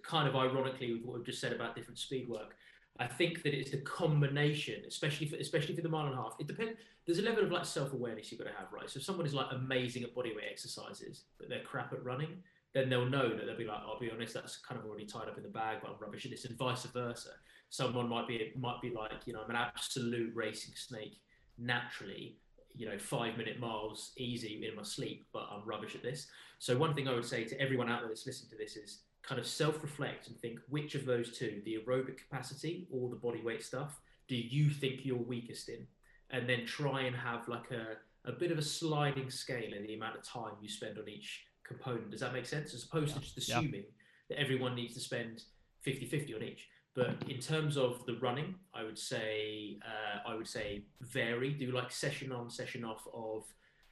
kind of ironically with what we've just said about different speed work, I think that it's the combination, especially for especially for the mile and a half. It depends. There's a level of like self awareness you've got to have, right? So if someone is like amazing at bodyweight exercises, but they're crap at running, then they'll know that they'll be like, I'll be honest, that's kind of already tied up in the bag, but I'm rubbish at this, and vice versa. Someone might be might be like, you know, I'm an absolute racing snake naturally, you know, five minute miles easy in my sleep, but I'm rubbish at this. So one thing I would say to everyone out there that's listening to this is kind of self-reflect and think which of those two, the aerobic capacity or the body weight stuff, do you think you're weakest in? And then try and have like a, a bit of a sliding scale in the amount of time you spend on each component. Does that make sense? As opposed to just Yeah. assuming that everyone needs to spend 50-50 on each. But in terms of the running, I would say uh, I would say vary. Do like session on, session off of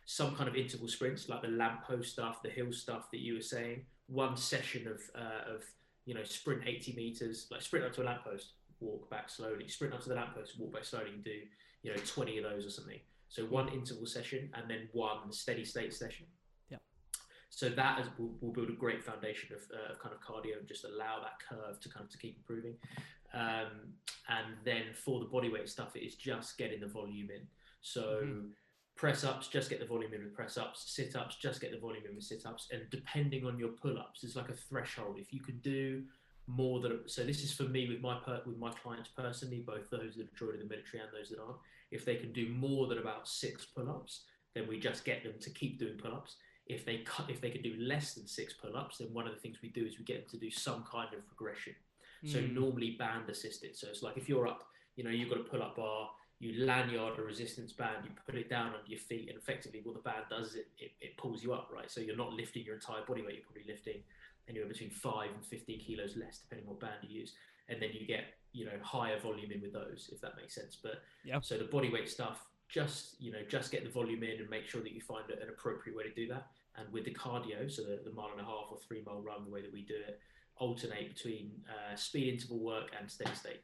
some kind of interval sprints, like the lamppost stuff, the hill stuff that you were saying. One session of uh, of you know sprint 80 meters, like sprint up to a lamppost, walk back slowly. Sprint up to the lamppost, walk back slowly, and do you know 20 of those or something. So one interval session and then one steady state session. So that is, will, will build a great foundation of, uh, of kind of cardio and just allow that curve to kind of to keep improving. Um, and then for the bodyweight stuff, it is just getting the volume in. So Mhm. press ups, just get the volume in with press ups. Sit ups, just get the volume in with sit ups. And depending on your pull ups, there's like a threshold. If you can do more than so, this is for me with my per, with my clients personally, both those that have joined the military and those that aren't. If they can do more than about six pull ups, then we just get them to keep doing pull ups. If they cut, if they can do less than six pull ups, then one of the things we do is we get them to do some kind of progression. So Mm. normally band assisted. So it's like if you're up, you know, you've got a pull up bar, you lanyard a resistance band, you put it down under your feet, and effectively what the band does is it, it, it pulls you up, right? So you're not lifting your entire body weight, you're probably lifting anywhere between five and 15 kilos less, depending on what band you use. And then you get, you know, higher volume in with those, if that makes sense. But Yeah. so the body weight stuff, just, you know, just get the volume in and make sure that you find an appropriate way to do that. And with the cardio, so the, the mile and a half or three mile run, the way that we do it, alternate between uh, speed interval work and steady state.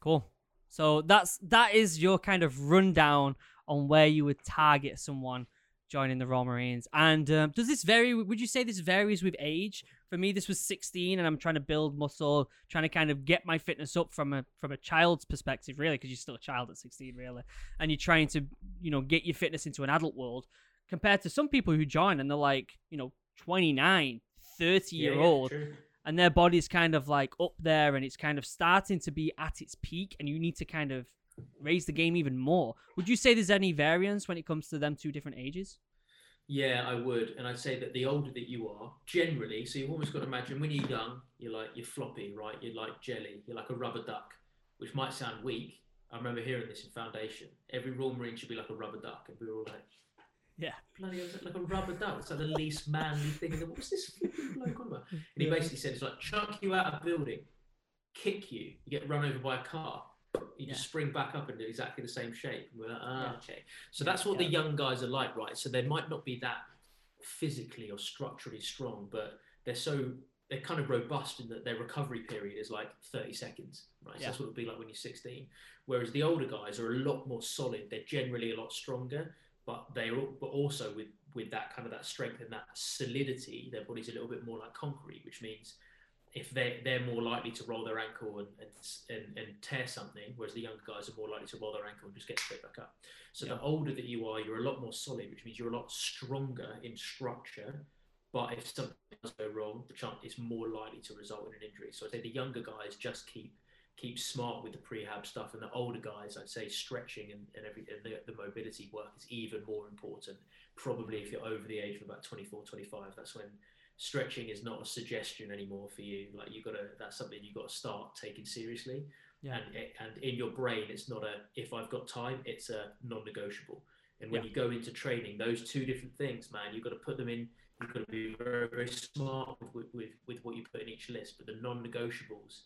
Cool. So that's that is your kind of rundown on where you would target someone joining the Royal Marines. And um, does this vary? Would you say this varies with age? For me, this was 16, and I'm trying to build muscle, trying to kind of get my fitness up from a from a child's perspective, really, because you're still a child at 16, really, and you're trying to you know get your fitness into an adult world. Compared to some people who join and they're like you know 29, 30 year old, true. and their body's kind of like up there and it's kind of starting to be at its peak and you need to kind of raise the game even more would you say there's any variance when it comes to them two different ages Yeah, I would, and I'd say that the older that you are, generally, so you've almost got to imagine when you're young, you're like you're floppy, right? You're like jelly, you're like a rubber duck, which might sound weak. I remember hearing this in foundation. Every Royal Marine should be like a rubber duck, and we were all like, yeah "Bloody hell, is it like a rubber duck? It's like the least manly thing in the world. What's this flipping bloke on about?" And he basically said, "It's like chuck you out of a building, kick you, you get run over by a car." You just spring back up and do exactly the same shape. And we're like, ah, okay. So that's what the young guys are like, right? So they might not be that physically or structurally strong, but they're so they're kind of robust in that their recovery period is like 30 seconds, right? So Yeah. that's what it'll be like when you're 16. Whereas the older guys are a lot more solid. They're generally a lot stronger, but they're but also with with that kind of that strength and that solidity, their body's a little bit more like concrete, which means if they they're more likely to roll their ankle and, and and and tear something, whereas the younger guys are more likely to roll their ankle and just get straight back up. So Yeah. the older that you are, you're a lot more solid, which means you're a lot stronger in structure. But if something does go wrong, the chance is more likely to result in an injury. So I'd say the younger guys just keep keep smart with the prehab stuff, and the older guys, I'd say stretching and, and every and the, the mobility work is even more important. Probably if you're over the age of about 24, 25, that's when stretching is not a suggestion anymore for you. Like you got to, that's something you got to start taking seriously. Yeah. And it, and in your brain, it's not a if I've got time, it's a non-negotiable. And when Yeah. you go into training, those two different things, man, you've got to put them in. You've got to be very, very smart with, with, with what you put in each list. But the non-negotiables,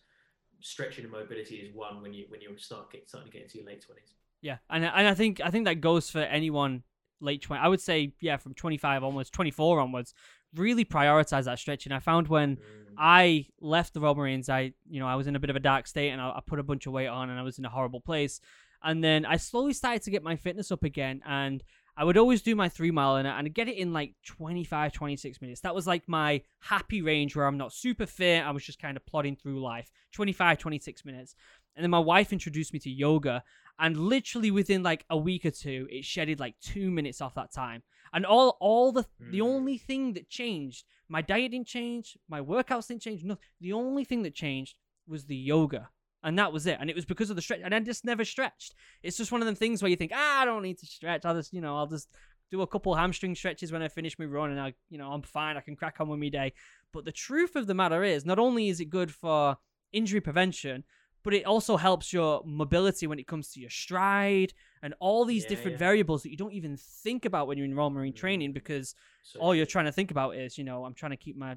stretching and mobility is one when you when you start get, starting to get into your late twenties. yeah and, and i think i think that goes for anyone late 20 i would say yeah from 25 onwards 24 onwards really prioritize that stretching i found when mm. I left the Royal Marines. I, you know, I was in a bit of a dark state, and I, I put a bunch of weight on, and I was in a horrible place. And then I slowly started to get my fitness up again, and I would always do my three mile and and get it in like 25, 26 minutes. That was like my happy range where I'm not super fit. I was just kind of plodding through life. 25, 26 minutes. And then my wife introduced me to yoga, and literally within like a week or two, it shedded like two minutes off that time. And all, all the the Mm. only thing that changed, my diet didn't change, my workouts didn't change. No, the only thing that changed was the yoga, and that was it. And it was because of the stretch, and I just never stretched. It's just one of them things where you think, ah, I don't need to stretch. I'll just, you know, I'll just do a couple hamstring stretches when I finish my run, and I, you know, I'm fine. I can crack on with my day. But the truth of the matter is, not only is it good for injury prevention, but it also helps your mobility when it comes to your stride and all these Yeah, different yeah. variables that you don't even think about when you're in Royal Marine Mm. training because So all you're trying to think about is, you know, I'm trying to keep my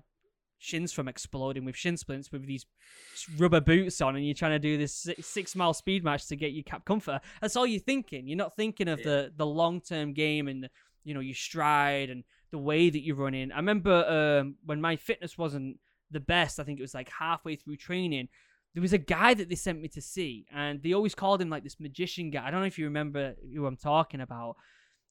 shins from exploding with shin splints with these rubber boots on, and you're trying to do this six, six mile speed march to get your cap comforter. That's all you're thinking. You're not thinking of Yeah. the the long term game and you know your stride and the way that you're running. I remember um, when my fitness wasn't the best. I think it was like halfway through training. There was a guy that they sent me to see, and they always called him like this magician guy. I don't know if you remember who I'm talking about.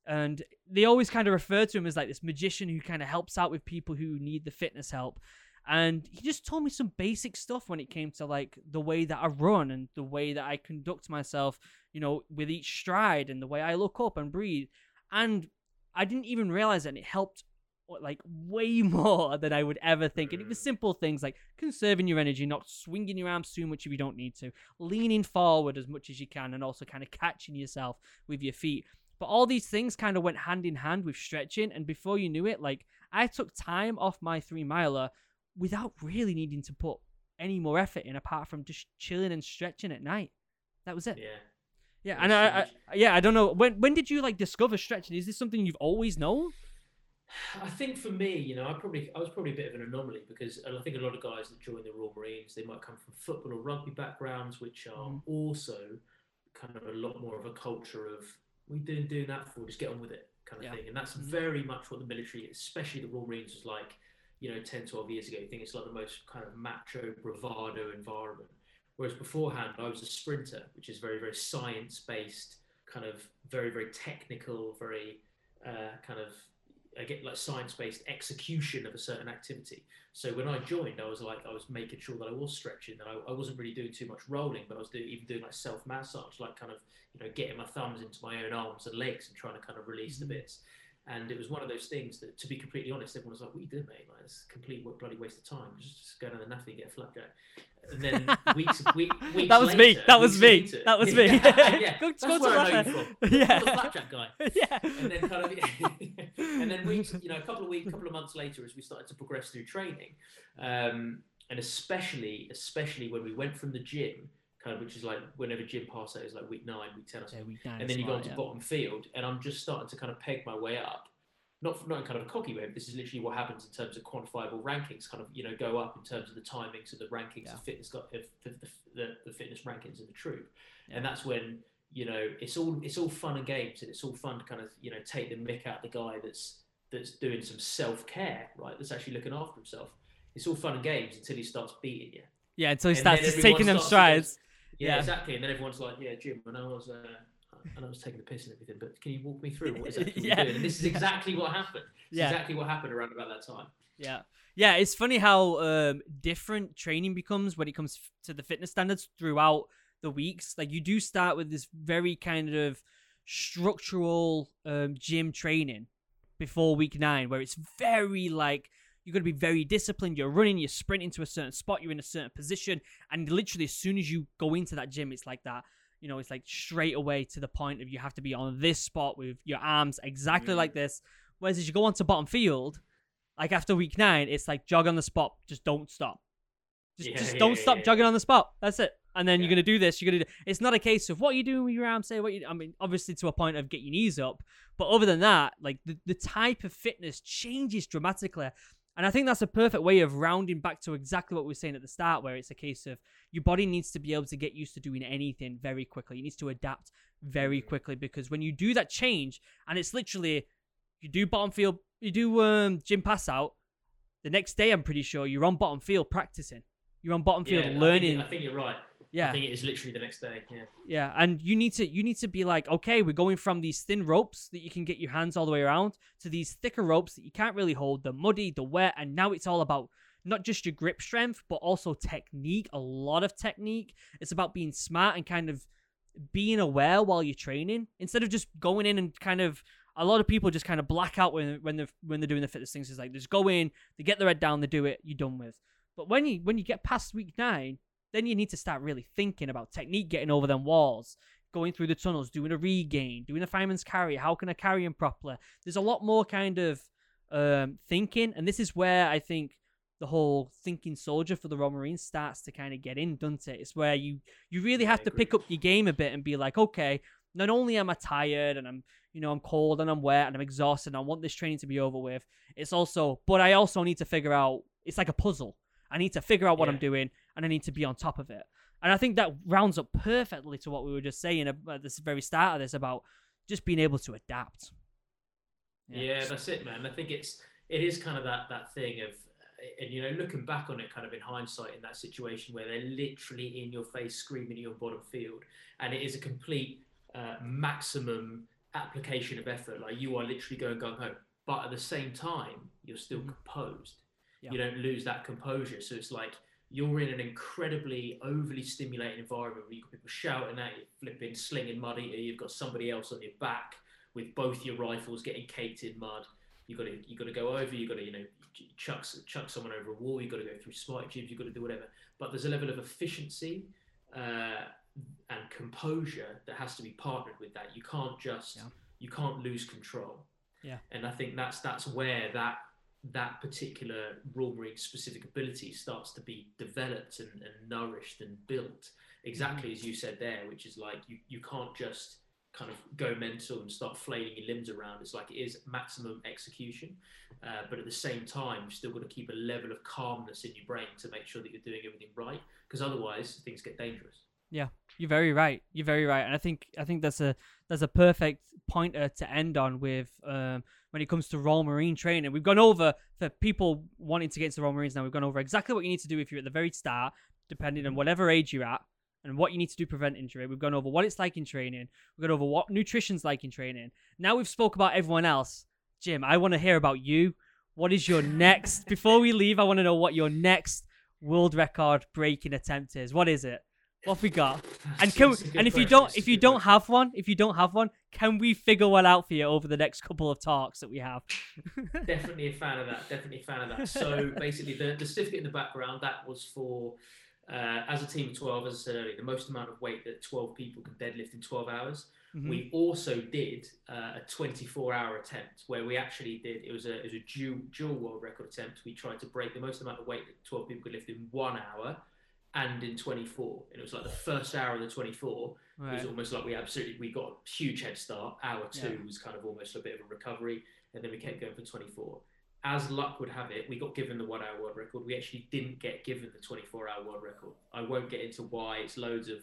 And they always kind of refer to him as like this magician who kind of helps out with people who need the fitness help. And he just told me some basic stuff when it came to like the way that I run and the way that I conduct myself, you know, with each stride and the way I look up and breathe. And I didn't even realize that it helped like way more than I would ever think. And it was mm. simple things like conserving your energy, not swinging your arms too much if you don't need to, leaning forward as much as you can, and also kind of catching yourself with your feet. But all these things kind of went hand in hand with stretching. And before you knew it, like I took time off my three miler without really needing to put any more effort in apart from just chilling and stretching at night. That was it. Yeah. Yeah, and I, I, yeah, I don't know when when did you like discover stretching? Is this something you've always known? I think for me, you know, I probably I was probably a bit of an anomaly because I think a lot of guys that join the Royal Marines they might come from football or rugby backgrounds, which are Mhm. also kind of a lot more of a culture of we doing doing that for just get on with it kind of Yeah. thing, and that's Mhm. very much what the military, especially the Royal Marines, was like. You know, 10, 12 years ago, you think it's like the most kind of macho bravado environment. Whereas beforehand, I was a sprinter, which is very, very science based, kind of very, very technical, very uh, kind of I get like science-based execution of a certain activity. So when I joined, I was like, I was making sure that I was stretching, that I, I wasn't really doing too much rolling, but I was doing, even doing like self-massage, like kind of, you know, getting my thumbs into my own arms and legs and trying to kind of release Mhm. the bits. And it was one of those things that, to be completely honest, everyone was like, "What are you doing, mate? Like, it's a complete bloody waste of time. Just, just go down the NAAFI, get a flapjack." And then weeks, week, weeks That was me. That was me. later- That was me. yeah, yeah. Go- That's go where I know Flapjack. you from. Yeah. the flapjack guy yeah. and then kind of and then weeks you know a couple of weeks couple of months later as we started to progress through training um, and especially especially when we went from the gym kind of which is like whenever gym pass out is like week nine week 10 or Yeah, week nine and then you go on to yeah. bottom field and i'm just starting to kind of peg my way up. Not not in kind of a cocky way but this is literally what happens in terms of quantifiable rankings kind of you know go up in terms of the timings of the rankings Yeah. of fitness got the, the, the, the fitness rankings of the troop. And that's when you know it's all it's all fun and games and it's all fun to kind of you know take the mick out the guy that's that's doing some self-care right? That's actually looking after himself. It's all fun and games until he starts beating you. Yeah, until he starts just taking them strides. Yeah, Yeah. exactly and then everyone's like yeah jim i know i was uh, I know I was taking the piss and everything, but can you walk me through what exactly Yeah. doing? And this is exactly what happened. It's Yeah. exactly what happened around about that time. Yeah. Yeah, it's funny how um, different training becomes when it comes f- to the fitness standards throughout the weeks. Like you do start with this very kind of structural um, gym training before week nine, where it's very like you're going to be very disciplined. You're running, you're sprinting to a certain spot, you're in a certain position, and literally as soon as you go into that gym, it's like that. You know, it's like straight away to the point of you have to be on this spot with your arms exactly Mm. like this. Whereas as you go onto bottom field, like after week nine, it's like jog on the spot, just don't stop. Just, Yeah, just yeah, don't yeah, stop jogging on the spot. That's it. And then you're gonna do this. You're gonna do. It's not a case of what you doing with your arms. Say what you. I mean, obviously to a point of get your knees up, but other than that, like the the type of fitness changes dramatically. And I think that's a perfect way of rounding back to exactly what we were saying at the start, where it's a case of your body needs to be able to get used to doing anything very quickly. It needs to adapt very Mhm. quickly because when you do that change, and it's literally you do bottom field, you do um, gym pass out. The next day, I'm pretty sure you're on bottom field practicing. You're on bottom field Yeah, I think- learning. I think, you're right. Yeah, I think it is literally the next day. Yeah. yeah, and you need to you need to be like, okay, we're going from these thin ropes that you can get your hands all the way around to these thicker ropes that you can't really hold, the muddy, the wet, and now it's all about not just your grip strength, but also technique, a lot of technique. It's about being smart and kind of being aware while you're training instead of just going in and kind of a lot of people just kind of black out when when they're when they're doing the fitness things. It's like just go in, they get their head down, they do it, you're done with. But when you when you get past week nine, then you need to start really thinking about technique, getting over them walls, going through the tunnels, doing a regain, doing a fireman's carry. How can I carry him properly? There's a lot more kind of um, thinking, and this is where I think the whole thinking soldier for the Royal Marines starts to kind of get in, doesn't it? It's where you you really have I to agree. pick up your game a bit and be like, okay, not only am I tired and I'm you know I'm cold and I'm wet and I'm exhausted and I want this training to be over with. It's also, but I also need to figure out. It's like a puzzle. I need to figure out what I'm doing and I need to be on top of it. And I think that rounds up perfectly to what we were just saying at this very start of this about just being able to adapt. Yeah. that's it, man. I think it's it is kind of that that thing of, and you know, looking back on it, kind of in hindsight, in that situation where they're literally in your face, screaming at your bottom field, and it is a complete uh, maximum application of effort. Like you are literally going gung ho, but at the same time, you're still Mhm. composed. Yeah. You don't lose that composure. So it's like you're in an incredibly overly stimulating environment where you've got people shouting at you, flipping, slinging mud at you. You've got somebody else on your back with both your rifles getting caked in mud. You've got to you got to go over. You've got to you know chuck chuck someone over a wall. You've got to go through smart tubes. You've got to do whatever. But there's a level of efficiency uh, and composure that has to be partnered with that. You can't just Yeah. you can't lose control. Yeah. And I think that's that's where that that particular Royal Marine specific ability starts to be developed and, and nourished and built. Exactly as you said there, which is like you, you can't just kind of go mental and start flailing your limbs around. It's like it is maximum execution, uh, but at the same time, you've still got to keep a level of calmness in your brain to make sure that you're doing everything right, because otherwise things get dangerous. Yeah, you're very right. You're very right, and I think I think that's a that's a perfect pointer to end on with um, when it comes to Royal Marine training. We've gone over for people wanting to get into the Royal Marines now. We've gone over exactly what you need to do if you're at the very start, depending on whatever age you're at, and what you need to do to prevent injury. We've gone over what it's like in training. We've gone over what nutrition's like in training. Now we've spoke about everyone else. Jim, I want to hear about you. What is your next? Before we leave, I want to know what your next world record breaking attempt is. What is it? What we got? And can good and if you question, don't if you don't have one, if you don't have one, can we figure one out for you over the next couple of talks that we have? definitely a fan of that. Definitely a fan of that. So basically, the, the certificate in the background that was for uh, as a team of twelve, as I said earlier, the most amount of weight that twelve people can deadlift in twelve hours. Mhm. We also did uh, a 24-hour attempt where we actually did. It was a it was a dual, dual world record attempt. We tried to break the most amount of weight that 12 people could lift in one hour and in 24. And it was like the first hour of the 24 it was almost like we absolutely we got a huge head start. Hour two Yeah. was kind of almost a bit of a recovery, and then we kept going for 24. As luck would have it, we got given the one hour world record. We actually didn't get given the 24 hour world record. I won't get into why. It's loads of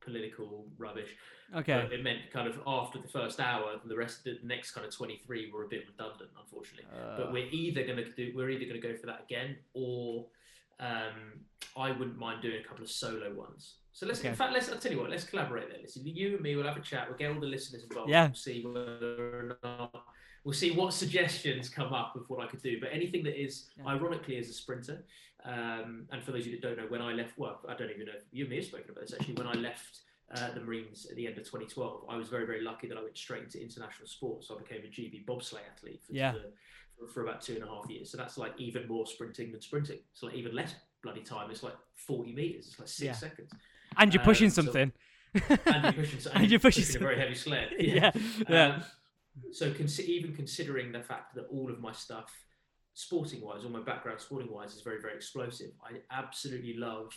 political rubbish. Okay. But it meant kind of after the first hour, the rest, of the next kind of 23 were a bit redundant, unfortunately but Uh, we're either going to do we're either going to go for that again or um, I wouldn't mind doing a couple of solo ones. So let's Okay. in fact let's I'll tell you what let's collaborate there. Listen, you and me will have a chat. We'll get all the listeners involved. Yeah. We'll see whether or not we'll see what suggestions come up with what I could do. But anything that is Yeah. ironically as a sprinter. Um, and for those of you that don't know, when I left, well, I don't even know if you and me have spoken about this actually. When I left uh, the Marines at the end of 2012, I was very, very lucky that I went straight into international sports. So I became a GB bobsleigh athlete for, Yeah. the- for, for about two and a half years. So that's like even more sprinting than sprinting. It's like even less bloody time. It's like 40 meters. It's like six Yeah. seconds. and you're pushing um, so- something. And you're pushing, so- And you're pushing a very heavy sled. yeah. Yeah. Um, so even considering the fact that all of my stuff, sporting wise, all my background sporting wise, is very very explosive. I absolutely love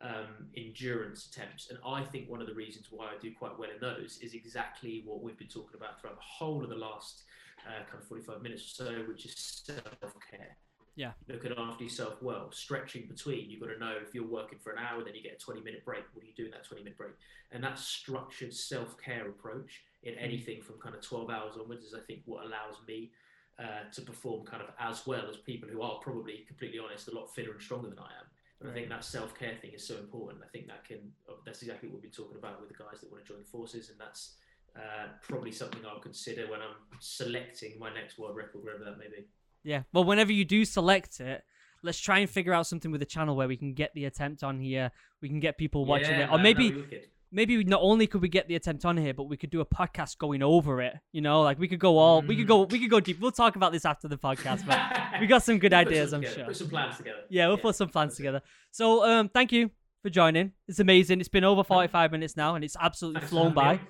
um, endurance attempts, and I think one of the reasons why I do quite well in those is exactly what we've been talking about throughout the whole of the last uh, kind of 45 minutes or so, which is self care. Yeah. Looking after yourself well, stretching between. You've got to know if you're working for an hour, then you get a 20 minute break. What do you do in that 20 minute break? And that structured self care approach in anything from kind of 12 hours onwards is, I think, what allows me uh, to perform kind of as well as people who are probably, completely honest, a lot fitter and stronger than I am. And I think that self care thing is so important. I think that can, uh, that's exactly what we've been talking about with the guys that want to join the forces. And that's uh, probably something I'll consider when I'm selecting my next world record, wherever that may be. Yeah. Well, whenever you do select it, let's try and figure out something with the channel where we can get the attempt on here. We can get people watching Yeah, it, or maybe that'd be wicked. Maybe not only could we get the attempt on here, but we could do a podcast going over it. You know, like we could go all, we could go, we could go deep. We'll talk about this after the podcast, but we got some good We'll ideas, some I'm together, sure. Put some plans together. Yeah, we'll put some plans together. So, um, thank you for joining. It's amazing. It's been over 45 minutes now, and it's absolutely flown by.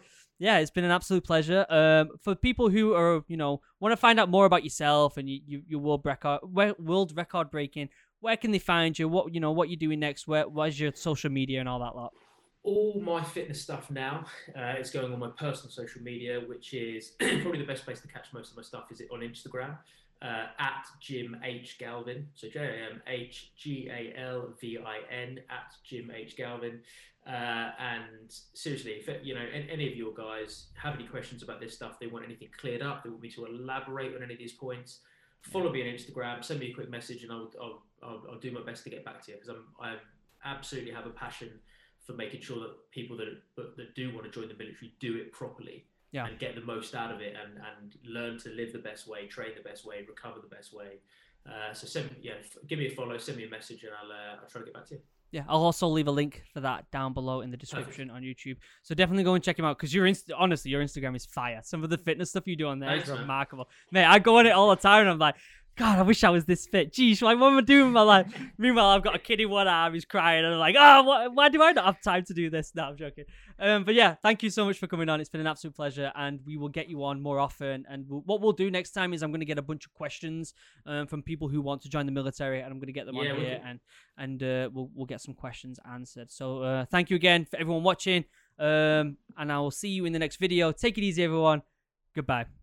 Yeah, it's been an absolute pleasure. Um, for people who are, you know, want to find out more about yourself and you, you, your world record, world record breaking, where can they find you? What you know, what you're doing next? Where, where's your social media and all that lot? All my fitness stuff now uh, is going on my personal social media, which is probably the best place to catch most of my stuff. Is it on Instagram uh, at Jim H Galvin? So J A M H G A L V I N at Jim H Galvin. Uh, and seriously, if you know any, any of your guys have any questions about this stuff, they want anything cleared up, they want me to elaborate on any of these points, follow me on Instagram, send me a quick message, and I'll I'll, I'll, I'll do my best to get back to you because I'm I absolutely have a passion for making sure that people that that do want to join the military do it properly Yeah. and get the most out of it and, and learn to live the best way, train the best way, recover the best way. Uh, so send yeah, f- give me a follow, send me a message, and I'll uh, I'll try to get back to you. Yeah, I'll also leave a link for that down below in the description on YouTube. So definitely go and check him out because your inst- honestly, your Instagram is fire. Some of the fitness stuff you do on there is Thanks, man. remarkable. Mate, I go on it all the time and I'm like, God, I wish I was this fit. Geez, like, what am I doing with my life? Meanwhile, I've got a kid in one arm, he's crying, and I'm like, oh, what, why do I not have time to do this? No, I'm joking. Um, but yeah, thank you so much for coming on. It's been an absolute pleasure, and we will get you on more often. And we'll, what we'll do next time is I'm going to get a bunch of questions um, from people who want to join the military, and I'm going to get them Yeah, on here, and and uh, we'll we'll get some questions answered. So uh, thank you again for everyone watching, um, and I will see you in the next video. Take it easy, everyone. Goodbye.